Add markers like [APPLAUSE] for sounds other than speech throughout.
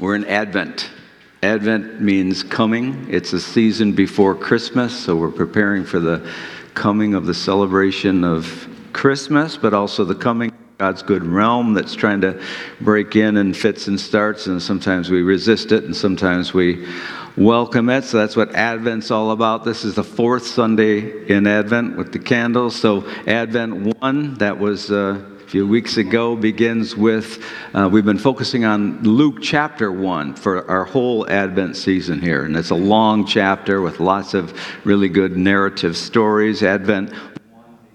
We're in Advent. Advent means coming. It's a season before Christmas, so we're preparing for the coming of the celebration of Christmas, but also the coming of God's good realm that's trying to break in and fits and starts, and sometimes we resist it, and sometimes we welcome it. So that's what Advent's all about. This is the fourth Sunday in Advent with the candles. So Advent 1, that was. Uh, few weeks ago begins with uh, we've been focusing on Luke chapter 1 for our whole Advent season here. And it's a long chapter with lots of really good narrative stories. Advent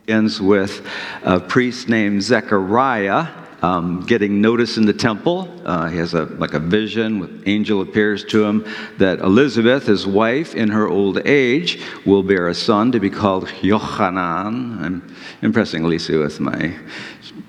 begins with a priest named Zechariah um, getting notice in the temple. Uh, he has a, like a vision, angel appears to him that Elizabeth, his wife, in her old age, will bear a son to be called Yochanan. I'm impressing Lisa with my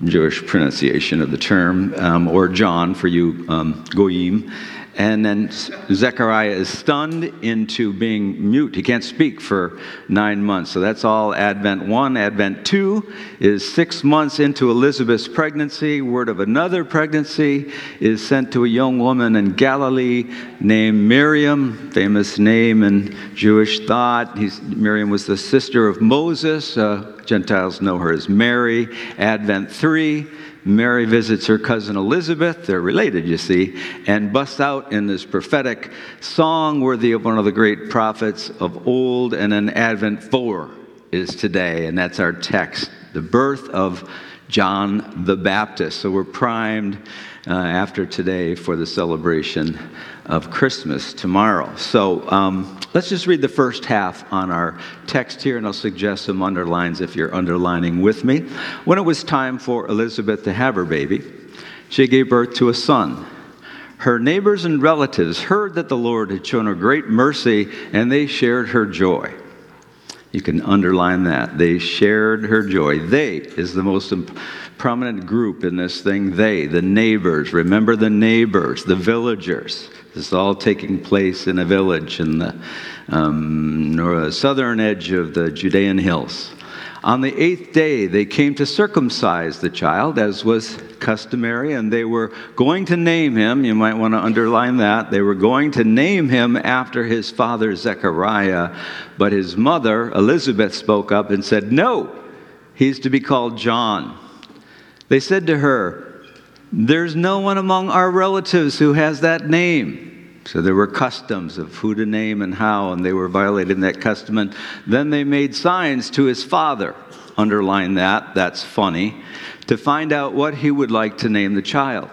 Jewish pronunciation of the term, um, or John for you um, goyim. And then Zechariah is stunned into being mute. He can't speak for nine months. So that's all Advent 1. Advent 2 is six months into Elizabeth's pregnancy. Word of another pregnancy is sent to a young woman in Galilee named Miriam, famous name in Jewish thought. He's, Miriam was the sister of Moses. Uh, Gentiles know her as Mary. Advent 3 Mary visits her cousin Elizabeth, they're related, you see, and busts out in this prophetic song worthy of one of the great prophets of old. And then Advent 4 is today, and that's our text the birth of John the Baptist. So we're primed uh, after today for the celebration of Christmas tomorrow. So um, let's just read the first half on our text here, and I'll suggest some underlines if you're underlining with me. When it was time for Elizabeth to have her baby, she gave birth to a son. Her neighbors and relatives heard that the Lord had shown her great mercy, and they shared her joy. You can underline that. They shared her joy. They is the most prominent group in this thing. They, the neighbors. Remember the neighbors, the villagers. This is all taking place in a village in the um, southern edge of the Judean hills. On the eighth day, they came to circumcise the child, as was customary, and they were going to name him. You might want to underline that. They were going to name him after his father Zechariah, but his mother, Elizabeth, spoke up and said, No, he's to be called John. They said to her, there's no one among our relatives who has that name. So there were customs of who to name and how, and they were violating that custom. And then they made signs to his father. Underline that, that's funny, to find out what he would like to name the child.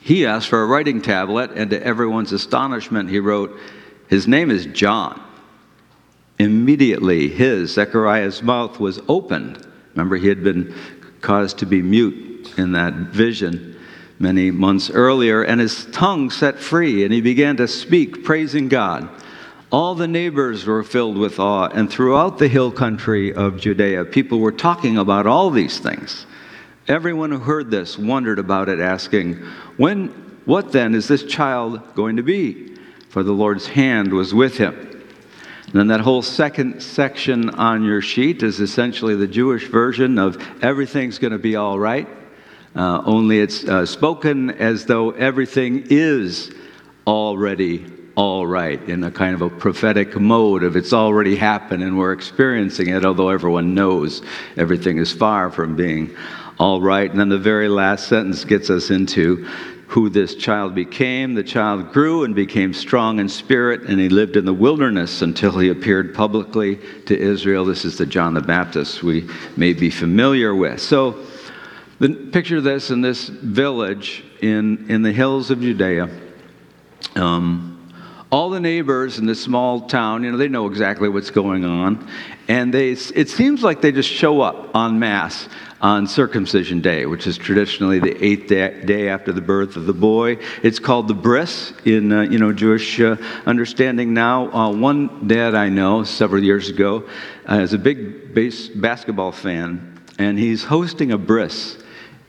He asked for a writing tablet, and to everyone's astonishment, he wrote, His name is John. Immediately, his, Zechariah's mouth was opened. Remember, he had been caused to be mute in that vision many months earlier, and his tongue set free, and he began to speak, praising God. All the neighbors were filled with awe, and throughout the hill country of Judea, people were talking about all these things. Everyone who heard this wondered about it, asking, When, what then is this child going to be? For the Lord's hand was with him. And then that whole second section on your sheet is essentially the Jewish version of everything's going to be all right. Uh, only it's uh, spoken as though everything is already all right in a kind of a prophetic mode of it's already happened and we're experiencing it, although everyone knows everything is far from being all right. And then the very last sentence gets us into who this child became. The child grew and became strong in spirit, and he lived in the wilderness until he appeared publicly to Israel. This is the John the Baptist we may be familiar with. So, the, picture this in this village in, in the hills of Judea. Um, all the neighbors in this small town, you know, they know exactly what's going on. And they, it seems like they just show up en masse on circumcision day, which is traditionally the eighth day, after the birth of the boy. It's called the bris in uh, you know Jewish uh, understanding now. Uh, one dad I know several years ago uh, is a big base, basketball fan, and he's hosting a bris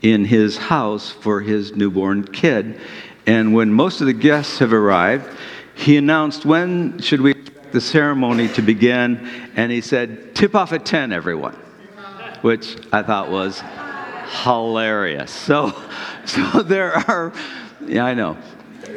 in his house for his newborn kid. And when most of the guests have arrived, he announced when should we expect the ceremony to begin, and he said, "Tip off at 10, everyone," which I thought was hilarious. So, [LAUGHS] so there are, yeah, I know.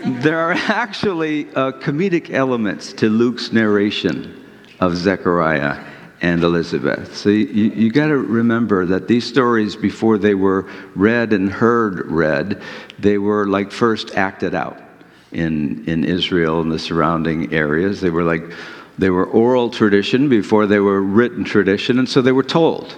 there are actually uh, comedic elements to Luke's narration of Zechariah and Elizabeth. So you, you got to remember that these stories, before they were read and heard read, they were like first acted out in, in Israel and the surrounding areas. They were like, they were oral tradition before they were written tradition, and so they were told.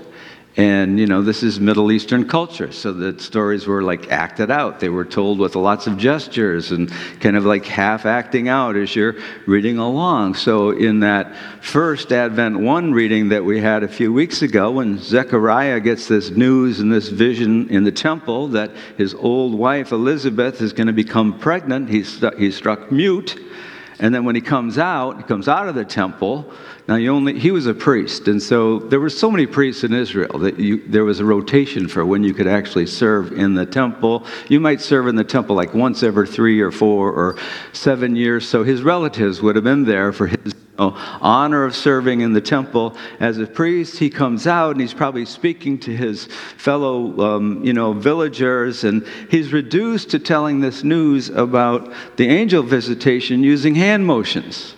And, you know, this is Middle Eastern culture, so the stories were like acted out. They were told with lots of gestures and kind of like half acting out as you're reading along. So, in that first Advent 1 reading that we had a few weeks ago, when Zechariah gets this news and this vision in the temple that his old wife Elizabeth is going to become pregnant, he's, he's struck mute. And then when he comes out, he comes out of the temple. Now, you only, he was a priest, and so there were so many priests in Israel that you, there was a rotation for when you could actually serve in the temple. You might serve in the temple like once every three or four or seven years. So his relatives would have been there for his honor of serving in the temple as a priest. He comes out and he's probably speaking to his fellow, um, you know, villagers, and he's reduced to telling this news about the angel visitation using hand motions.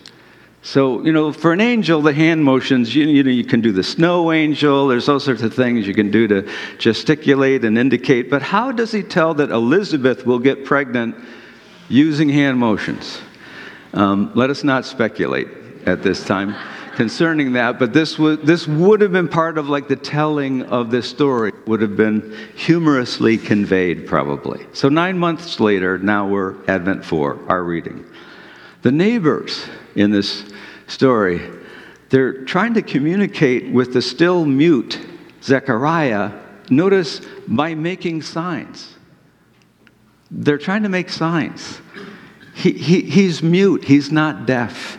So, you know, for an angel, the hand motions, you, you, know, you can do the snow angel, there's all sorts of things you can do to gesticulate and indicate. But how does he tell that Elizabeth will get pregnant using hand motions? Um, let us not speculate at this time concerning that, but this would, this would have been part of like the telling of this story, would have been humorously conveyed probably. So nine months later, now we're Advent 4, our reading. The neighbors in this story, they're trying to communicate with the still mute Zechariah, notice by making signs. They're trying to make signs. He, he, he's mute, he's not deaf.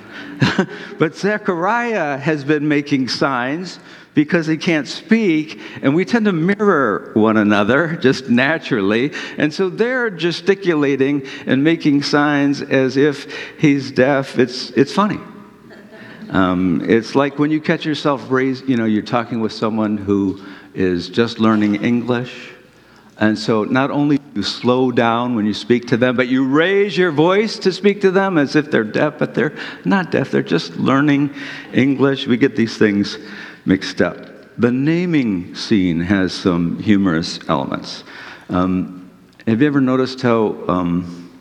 [LAUGHS] but Zechariah has been making signs because he can't speak, and we tend to mirror one another just naturally. And so they're gesticulating and making signs as if he's deaf. It's, it's funny. Um, it's like when you catch yourself raised, you know, you're talking with someone who is just learning English and so not only you slow down when you speak to them, but you raise your voice to speak to them as if they're deaf, but they're not deaf. They're just learning English. We get these things mixed up. The naming scene has some humorous elements. Um, have you ever noticed how um,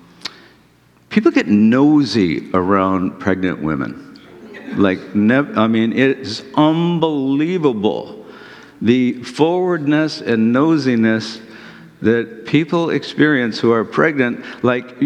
people get nosy around pregnant women? Like, I mean, it's unbelievable the forwardness and nosiness that people experience who are pregnant, like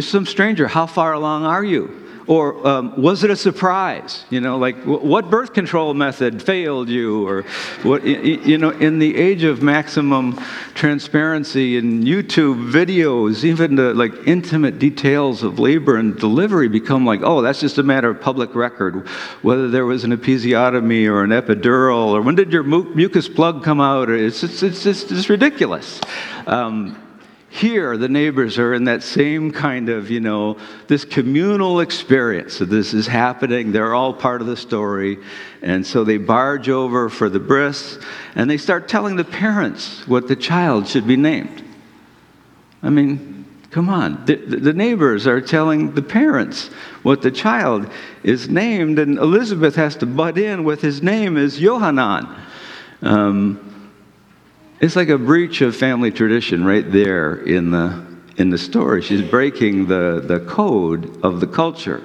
some stranger, how far along are you? Or um, was it a surprise? You know, like what birth control method failed you? Or what, you know, in the age of maximum transparency and YouTube videos, even the like intimate details of labor and delivery become like, oh, that's just a matter of public record. Whether there was an episiotomy or an epidural, or when did your mucus plug come out? It's, it's, it's, it's, it's ridiculous. Um, here, the neighbors are in that same kind of, you know, this communal experience. So this is happening. They're all part of the story. And so they barge over for the bris and they start telling the parents what the child should be named. I mean, come on. The, the neighbors are telling the parents what the child is named, and Elizabeth has to butt in with his name as Yohanan. Um, it's like a breach of family tradition right there in the, in the story. She's breaking the, the code of the culture.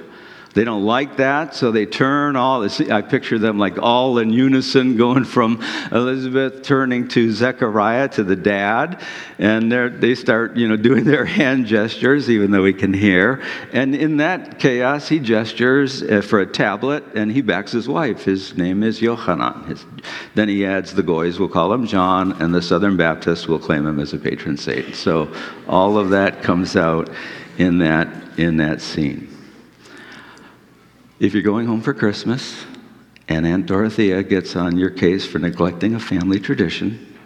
They don't like that, so they turn all. I picture them like all in unison, going from Elizabeth turning to Zechariah to the dad, and they start, you know, doing their [LAUGHS] hand gestures, even though we can hear. And in that chaos, he gestures uh, for a tablet, and he backs his wife. His name is Yohanan. His, then he adds the Goys, we'll call him John, and the Southern Baptists will claim him as a patron saint. So all of that comes out in that in that scene. If you're going home for Christmas and Aunt Dorothea gets on your case for neglecting a family tradition,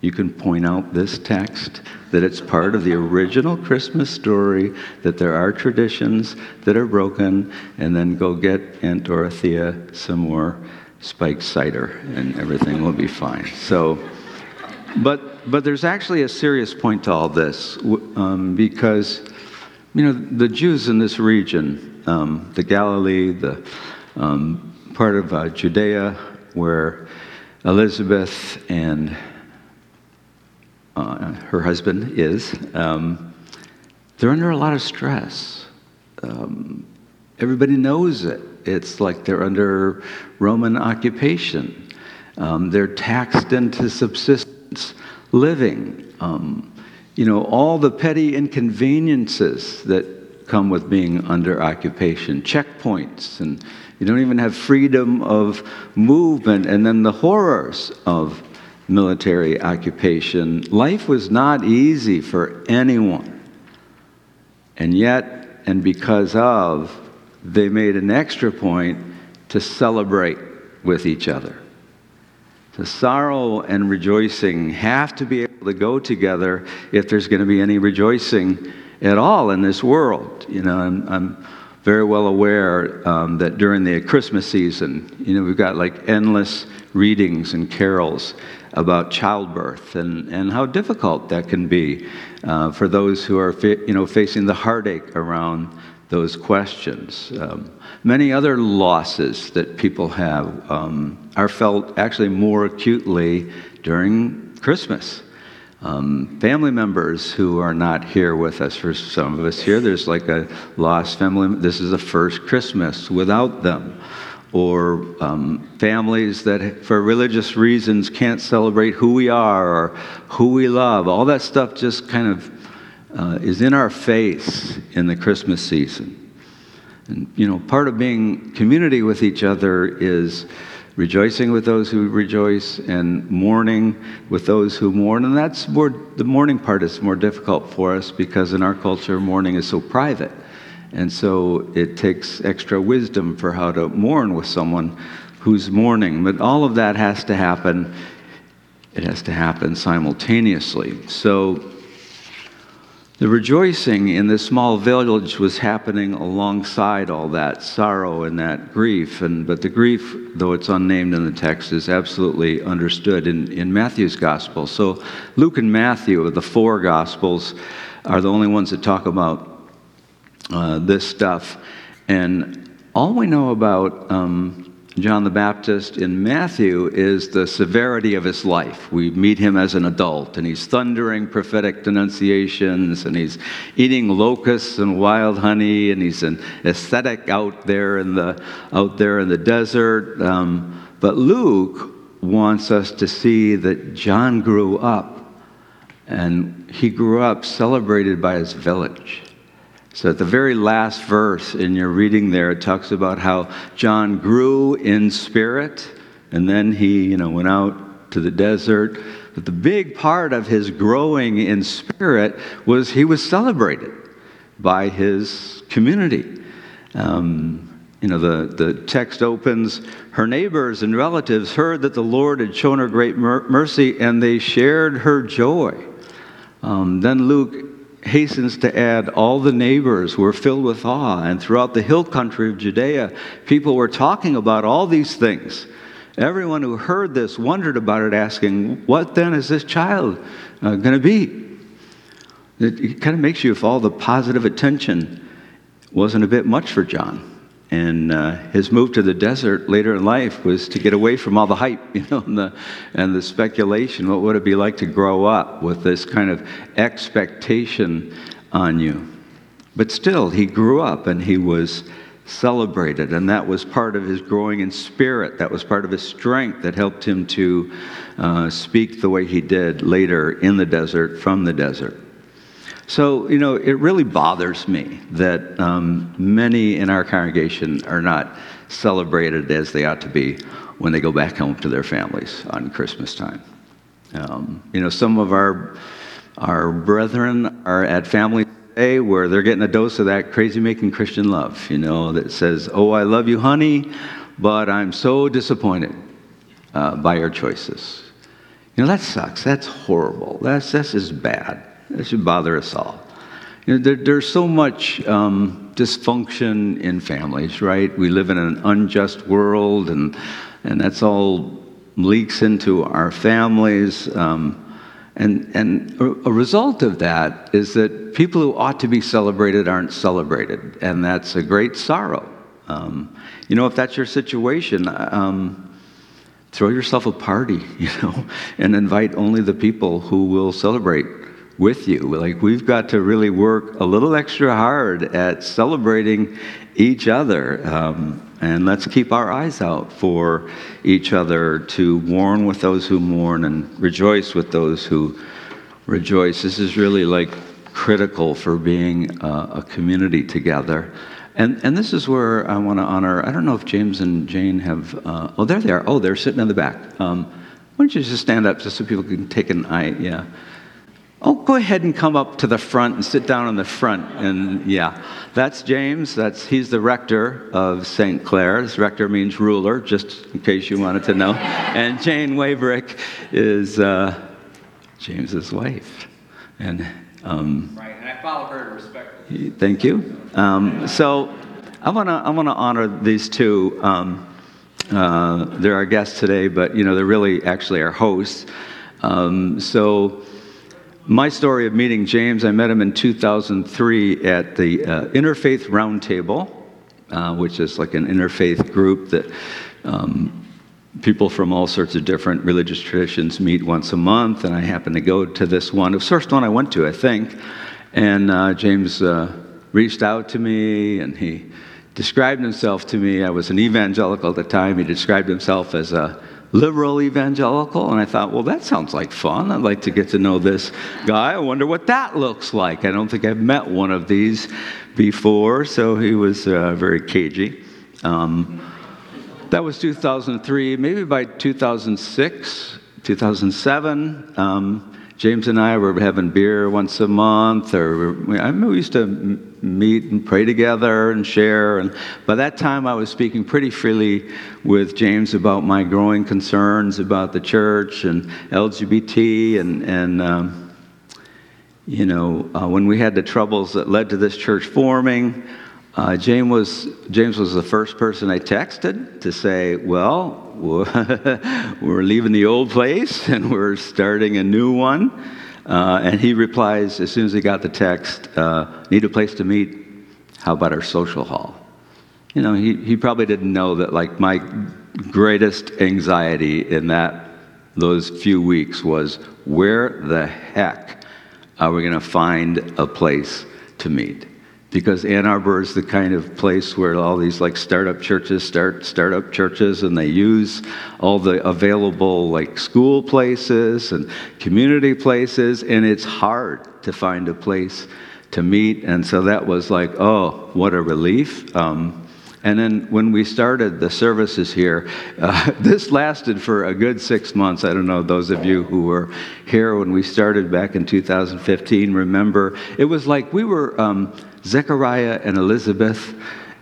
you can point out this text that it's part of the original Christmas story, that there are traditions that are broken, and then go get Aunt Dorothea some more spiked cider, and everything will be fine. So, but, but there's actually a serious point to all this um, because you know, the Jews in this region, um, the Galilee, the um, part of uh, Judea where Elizabeth and uh, her husband is, um, they're under a lot of stress. Um, everybody knows it. It's like they're under Roman occupation. Um, they're taxed into subsistence living. Um, you know, all the petty inconveniences that come with being under occupation, checkpoints, and you don't even have freedom of movement, and then the horrors of military occupation. Life was not easy for anyone. And yet, and because of, they made an extra point to celebrate with each other. The sorrow and rejoicing have to be able to go together if there's going to be any rejoicing at all in this world. You know, I'm, I'm very well aware um, that during the Christmas season, you know, we've got like endless readings and carols about childbirth and, and how difficult that can be uh, for those who are, you know, facing the heartache around those questions. Um, many other losses that people have um, are felt actually more acutely during Christmas. Um, family members who are not here with us, for some of us here, there's like a lost family. This is the first Christmas without them. Or um, families that, for religious reasons, can't celebrate who we are or who we love. All that stuff just kind of uh, is in our face in the Christmas season. And, you know, part of being community with each other is rejoicing with those who rejoice and mourning with those who mourn. And that's more, the mourning part is more difficult for us because in our culture, mourning is so private. And so it takes extra wisdom for how to mourn with someone who's mourning. But all of that has to happen. It has to happen simultaneously. So the rejoicing in this small village was happening alongside all that sorrow and that grief. And, but the grief, though it's unnamed in the text, is absolutely understood in, in Matthew's gospel. So Luke and Matthew, the four gospels, are the only ones that talk about uh, this stuff. And all we know about um, John the Baptist in Matthew is the severity of his life. We meet him as an adult, and he's thundering prophetic denunciations, and he's eating locusts and wild honey, and he's an ascetic out there in the out there in the desert. Um, but Luke wants us to see that John grew up, and he grew up celebrated by his village. So, at the very last verse in your reading there, it talks about how John grew in spirit, and then he, you know, went out to the desert. But the big part of his growing in spirit was he was celebrated by his community. Um, you know, the, the text opens, her neighbors and relatives heard that the Lord had shown her great mer- mercy, and they shared her joy. Um, then Luke hastens to add, all the neighbors were filled with awe, and throughout the hill country of Judea, people were talking about all these things. Everyone who heard this wondered about it, asking, What then is this child uh, going to be? It, it kind of makes you, if all the positive attention wasn't a bit much for John. And uh, his move to the desert later in life was to get away from all the hype, [LAUGHS] you know, and the, and the speculation. What would it be like to grow up with this kind of expectation on you? But still, he grew up and he was celebrated, and that was part of his growing in spirit. That was part of his strength that helped him to uh, speak the way he did later in the desert, from the desert. So, you know, it really bothers me that um, many in our congregation are not celebrated as they ought to be when they go back home to their families on Christmas time. Um, you know, some of our, our brethren are at family day where they're getting a dose of that crazy making Christian love, you know, that says, Oh, I love you, honey, but I'm so disappointed uh, by your choices. You know, that sucks. That's horrible. That's, that's just bad. That should bother us all. You know, there, there's so much um, dysfunction in families, right? We live in an unjust world, and, and that's all leaks into our families. Um, And, and a result of that is that people who ought to be celebrated aren't celebrated, and that's a great sorrow. Um, you know, if that's your situation, um, throw yourself a party, [LAUGHS] you know, and invite only the people who will celebrate with you. Like, we've got to really work a little extra hard at celebrating each other. Um, and let's keep our eyes out for each other to mourn with those who mourn and rejoice with those who rejoice. This is really like critical for being a, a community together. And, and this is where I want to honor, I don't know if James and Jane have, uh, oh, there they are. Oh, they're sitting in the back. Um, why don't you just stand up just so people can take an eye? Yeah. Oh, go ahead and come up to the front and sit down in the front. And yeah, that's James. That's he's the rector of St. Clare. This rector means ruler, just in case you wanted to know. [LAUGHS] and Jane Waybrick is uh, James's wife. And um, right, and I follow her respectfully. Thank you. Um, so I want to I want to honor these two. Um, uh, they're our guests today, but you know they're really actually our hosts. Um, so my story of meeting James, I met him in 2003 at the uh, Interfaith Roundtable, uh, which is like an interfaith group that um, people from all sorts of different religious traditions meet once a month. And I happened to go to this one. It was the first one I went to, I think. And uh, James uh, reached out to me and he described himself to me. I was an evangelical at the time. He described himself as a liberal evangelical. And I thought, well, that sounds like fun. I'd like to get to know this guy. I wonder what that looks like. I don't think I've met one of these before. So he was uh, very cagey. Um, that was 2003. Maybe by 2006, 2007, um, James and I were having beer once a month, or I mean, we used to meet and pray together and share. And by that time, I was speaking pretty freely with James about my growing concerns about the church and LGBT. And, and um, you know, uh, when we had the troubles that led to this church forming, uh, James, was, James was the first person I texted to say, Well, [LAUGHS] we're leaving the old place [LAUGHS] and we're starting a new one. Uh, and he replies, as soon as he got the text, uh, Need a place to meet? How about our social hall? You know, he, he probably didn't know that, like, my greatest anxiety in that those few weeks was where the heck are we going to find a place to meet? Because Ann Arbor is the kind of place where all these like startup churches start startup churches and they use all the available like school places and community places and it's hard to find a place to meet and so that was like oh what a relief um, and then when we started the services here, uh, [LAUGHS] this lasted for a good six months. I don't know, those of you who were here when we started back in 2015 remember. It was like we were um, Zechariah and Elizabeth,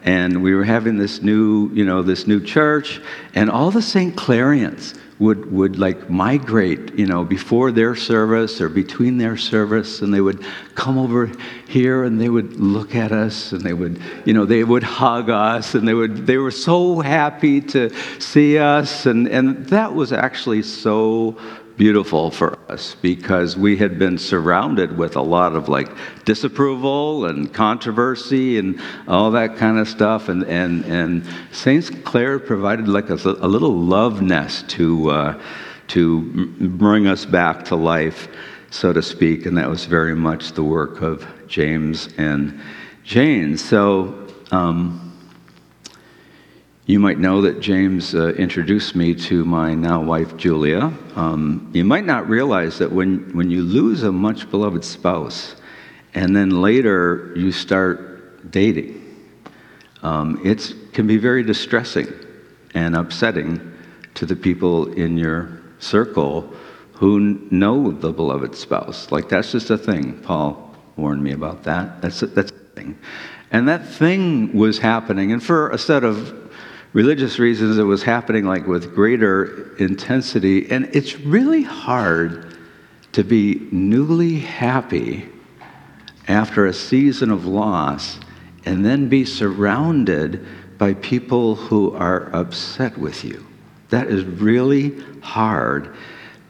and we were having this new, you know, this new church, and all the St. Clarians would, would like migrate, you know, before their service or between their service, and they would come over here and they would look at us and they would, you know, they would hug us and they would, they were so happy to see us, and, and that was actually so beautiful for us because we had been surrounded with a lot of like disapproval and controversy and all that kind of stuff. And, and, and St. Clare provided like a, a little love nest to, uh, to bring us back to life, so to speak. And that was very much the work of James and Jane. So, um, you might know that James uh, introduced me to my now wife, Julia. Um, you might not realize that when, when you lose a much beloved spouse and then later you start dating, um, it can be very distressing and upsetting to the people in your circle who know the beloved spouse. Like, that's just a thing. Paul warned me about that. That's a, that's a thing. And that thing was happening. And for a set of religious reasons, it was happening like with greater intensity. And it's really hard to be newly happy after a season of loss and then be surrounded by people who are upset with you. That is really hard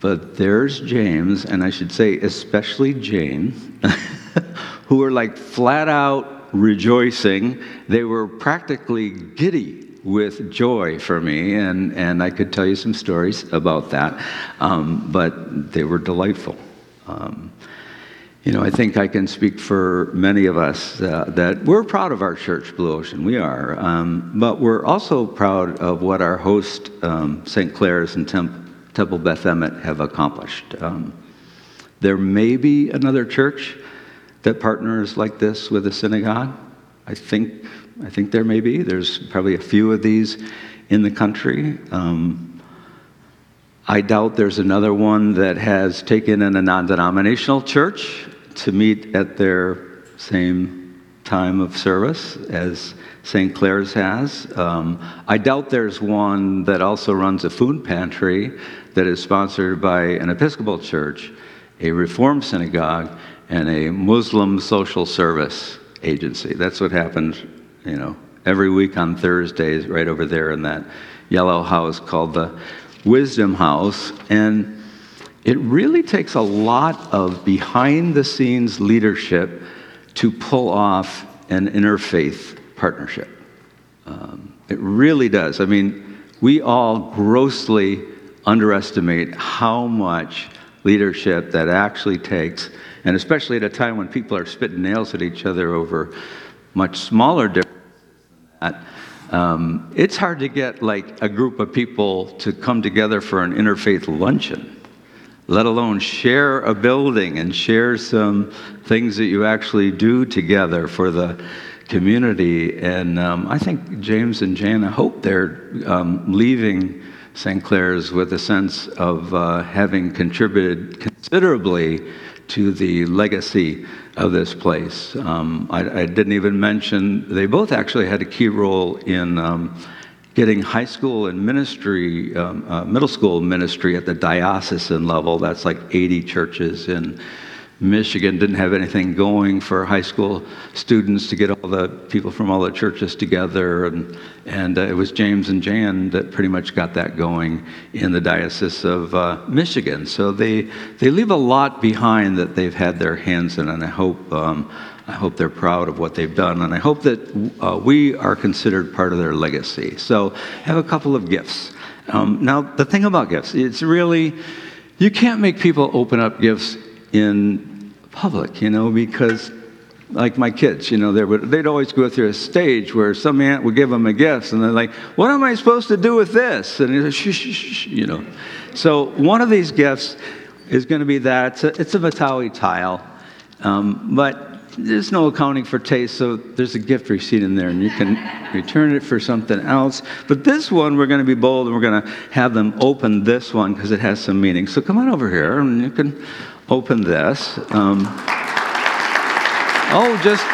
but there's James, and I should say especially Jane, [LAUGHS] who were like flat out rejoicing. They were practically giddy with joy for me, and, and I could tell you some stories about that, um, but they were delightful. Um, you know, I think I can speak for many of us uh, that we're proud of our church, Blue Ocean. We are. Um, but we're also proud of what our host, um, St. Clare's and Temp- Temple Beth Emeth, have accomplished. Um, there may be another church that partners like this with a synagogue. I think, I think there may be. There's probably a few of these in the country. Um, I doubt there's another one that has taken in a non denominational church to meet at their same time of service as St. Clare's has. Um, I doubt there's one that also runs a food pantry that is sponsored by an Episcopal church, a Reformed synagogue, and a Muslim social service agency. That's what happens, you know, every week on Thursdays, right over there in that yellow house called the Wisdom House. And it really takes a lot of behind the scenes leadership to pull off an interfaith partnership. Um, it really does. I mean, we all grossly underestimate how much leadership that actually takes, and especially at a time when people are spitting nails at each other over much smaller differences than that. Um, it's hard to get like a group of people to come together for an interfaith luncheon let alone share a building and share some things that you actually do together for the community. And um, I think James and Jan, I hope they're um, leaving St. Clare's with a sense of uh, having contributed considerably to the legacy of this place. Um, I, I, didn't even mention, they both actually had a key role in um, getting high school and ministry, um, uh, middle school ministry at the diocesan level. That's like 80 churches in Michigan. Didn't have anything going for high school students to get all the people from all the churches together. And, and uh, it was James and Jan that pretty much got that going in the Diocese of uh, Michigan. So they, they leave a lot behind that they've had their hands in, and I hope. Um, I hope they're proud of what they've done, and I hope that uh, we are considered part of their legacy. So, have a couple of gifts. Um, now, the thing about gifts, it's really, you can't make people open up gifts in public, you know, because like my kids, you know, they would, they'd always go through a stage where some aunt would give them a gift, and they're like, "What am I supposed to do with this?" And you shh, shh, shh, you know. So one of these gifts is going to be that it's a, it's a tile, um, but there's no accounting for taste, so there's a gift receipt in there, and you can [LAUGHS] return it for something else. But this one, we're going to be bold, and we're going to have them open this one because it has some meaning. So come on over here, and you can open this. Um, oh, just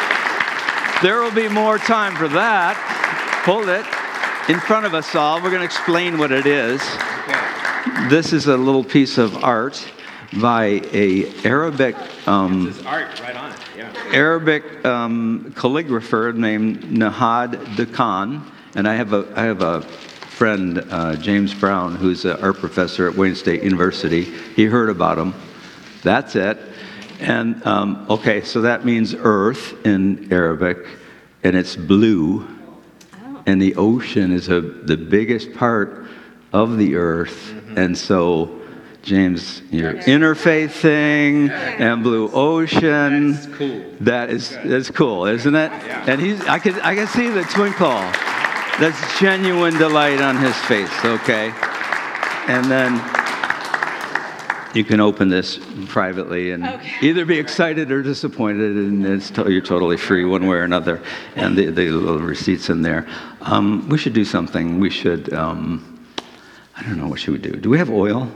there will be more time for that. Hold it in front of us all. We're going to explain what it is. This is a little piece of art by a Arabic. Um, art right on it. Yeah. Arabic um, calligrapher named Nahad Dakan, and I have a I have a friend uh, James Brown who's an art professor at Wayne State University. He heard about him. That's it. And um, okay, so that means earth in Arabic, and it's blue, oh. and the ocean is a, the biggest part of the earth, mm-hmm. and so James, your interfaith thing and Blue Ocean. That's cool. That is that's cool, isn't it? Yeah. And he's I can I can see the twinkle. That's genuine delight on his face, okay? And then you can open this privately and okay. either be excited or disappointed, and it's to, you're totally free one way or another. And the, the little receipts in there. Um, we should do something. We should. Um, I don't know what should we do. Do we have oil?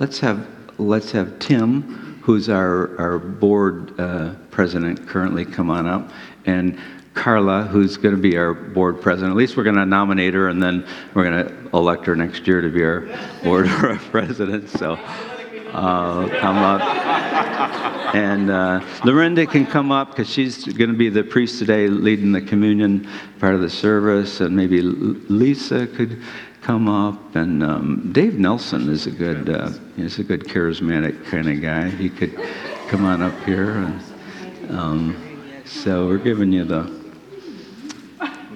let's have, let's have Tim, who's our, our board uh, president currently, come on up, and Carla, who's going to be our board president. At least we're going to nominate her, and then we're going to elect her next year to be our board [LAUGHS] president. So, uh, come up. And uh, Lorinda can come up because she's going to be the priest today leading the communion part of the service. And maybe Lisa could come up. And um, Dave Nelson is a good, uh, he's a good charismatic kind of guy. He could come on up here. And, um, so we're giving you the,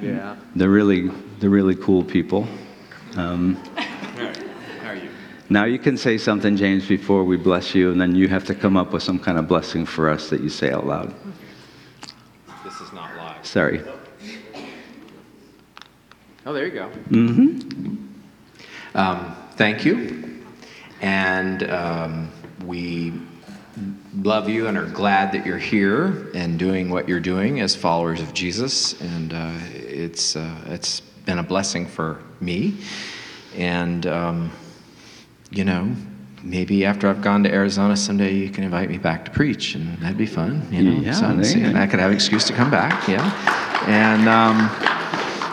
Yeah. the really, the really cool people. Um, How are you? now you can say something, James, before we bless you, and then you have to come up with some kind of blessing for us that you say out loud. This is not live. Sorry. Oh, there you go. Mm-hmm. Um, thank you. And um, we love you and are glad that you're here and doing what you're doing as followers of Jesus. And uh, it's, uh, it's been a blessing for me. And, um, you know, maybe after I've gone to Arizona someday, you can invite me back to preach, and that'd be fun. You know, Yeah, so, and. I could have an excuse to come back. Yeah. And. Um,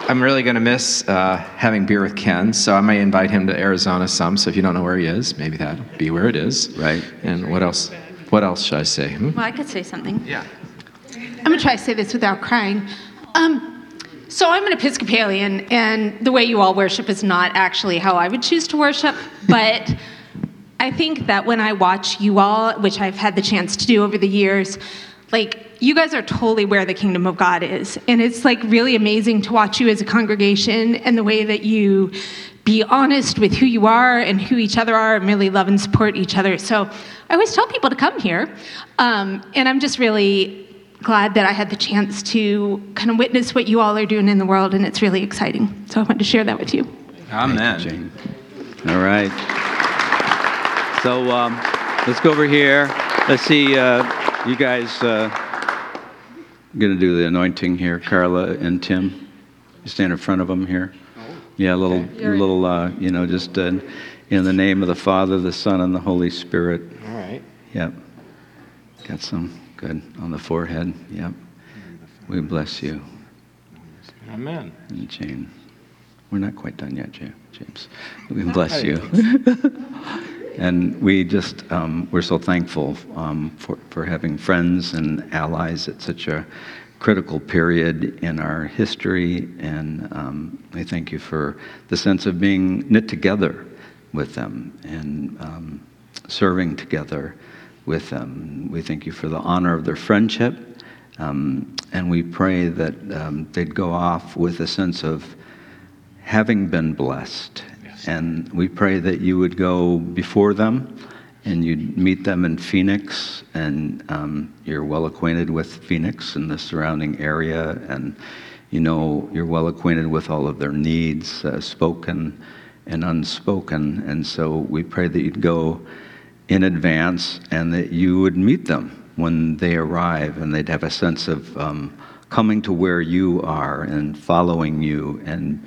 I'm really going to miss uh, having beer with Ken, so I may invite him to Arizona some. So if you don't know where he is, maybe that'll be where it is. Right. And what else? What else should I say? Hmm? Well, I could say something. Yeah. I'm gonna try to say this without crying. Um, so I'm an Episcopalian, and the way you all worship is not actually how I would choose to worship. But I think that when I watch you all, which I've had the chance to do over the years, like you guys are totally where the kingdom of God is, and it's like really amazing to watch you as a congregation and the way that you be honest with who you are and who each other are and really love and support each other. So I always tell people to come here. Um, and I'm just really glad that I had the chance to kind of witness what you all are doing in the world, and it's really exciting. So I wanted to share that with you. Amen. Jane. All right. So um, let's go over here. Let's see. Uh, you guys uh, going to do the anointing here, Carla and Tim. You stand in front of them here. Yeah, a little, little, uh, you know, just uh, in the name of the Father, the Son, and the Holy Spirit. All right. Yep. Got some good on the forehead. Yep. We bless you. Amen. And Jane. We're not quite done yet, Ja- James. We bless you. [LAUGHS] and we just, um, we're so thankful um, for, for having friends and allies at such a critical period in our history. And um, I thank you for the sense of being knit together with them and um, serving together with them. We thank you for the honor of their friendship. Um, and we pray that um, they'd go off with a sense of having been blessed. And we pray that you would go before them and you'd meet them in Phoenix. And um, you're well acquainted with Phoenix and the surrounding area. And you know, you're well acquainted with all of their needs, uh, spoken and unspoken. And so we pray that you'd go in advance and that you would meet them when they arrive and they'd have a sense of um, coming to where you are and following you and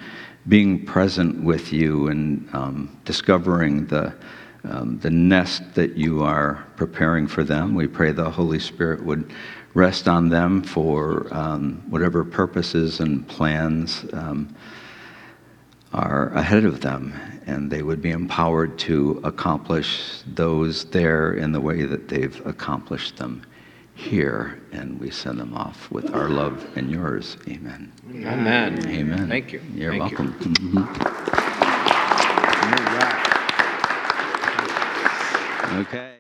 being present with you and um, discovering the, um, the nest that you are preparing for them. We pray the Holy Spirit would rest on them for um, whatever purposes and plans um, are ahead of them, and they would be empowered to accomplish those there in the way that they've accomplished them here. And we send them off with our love and yours. Amen. Amen. Amen. Thank you. You're Thank welcome. Mhm. [LAUGHS] Okay.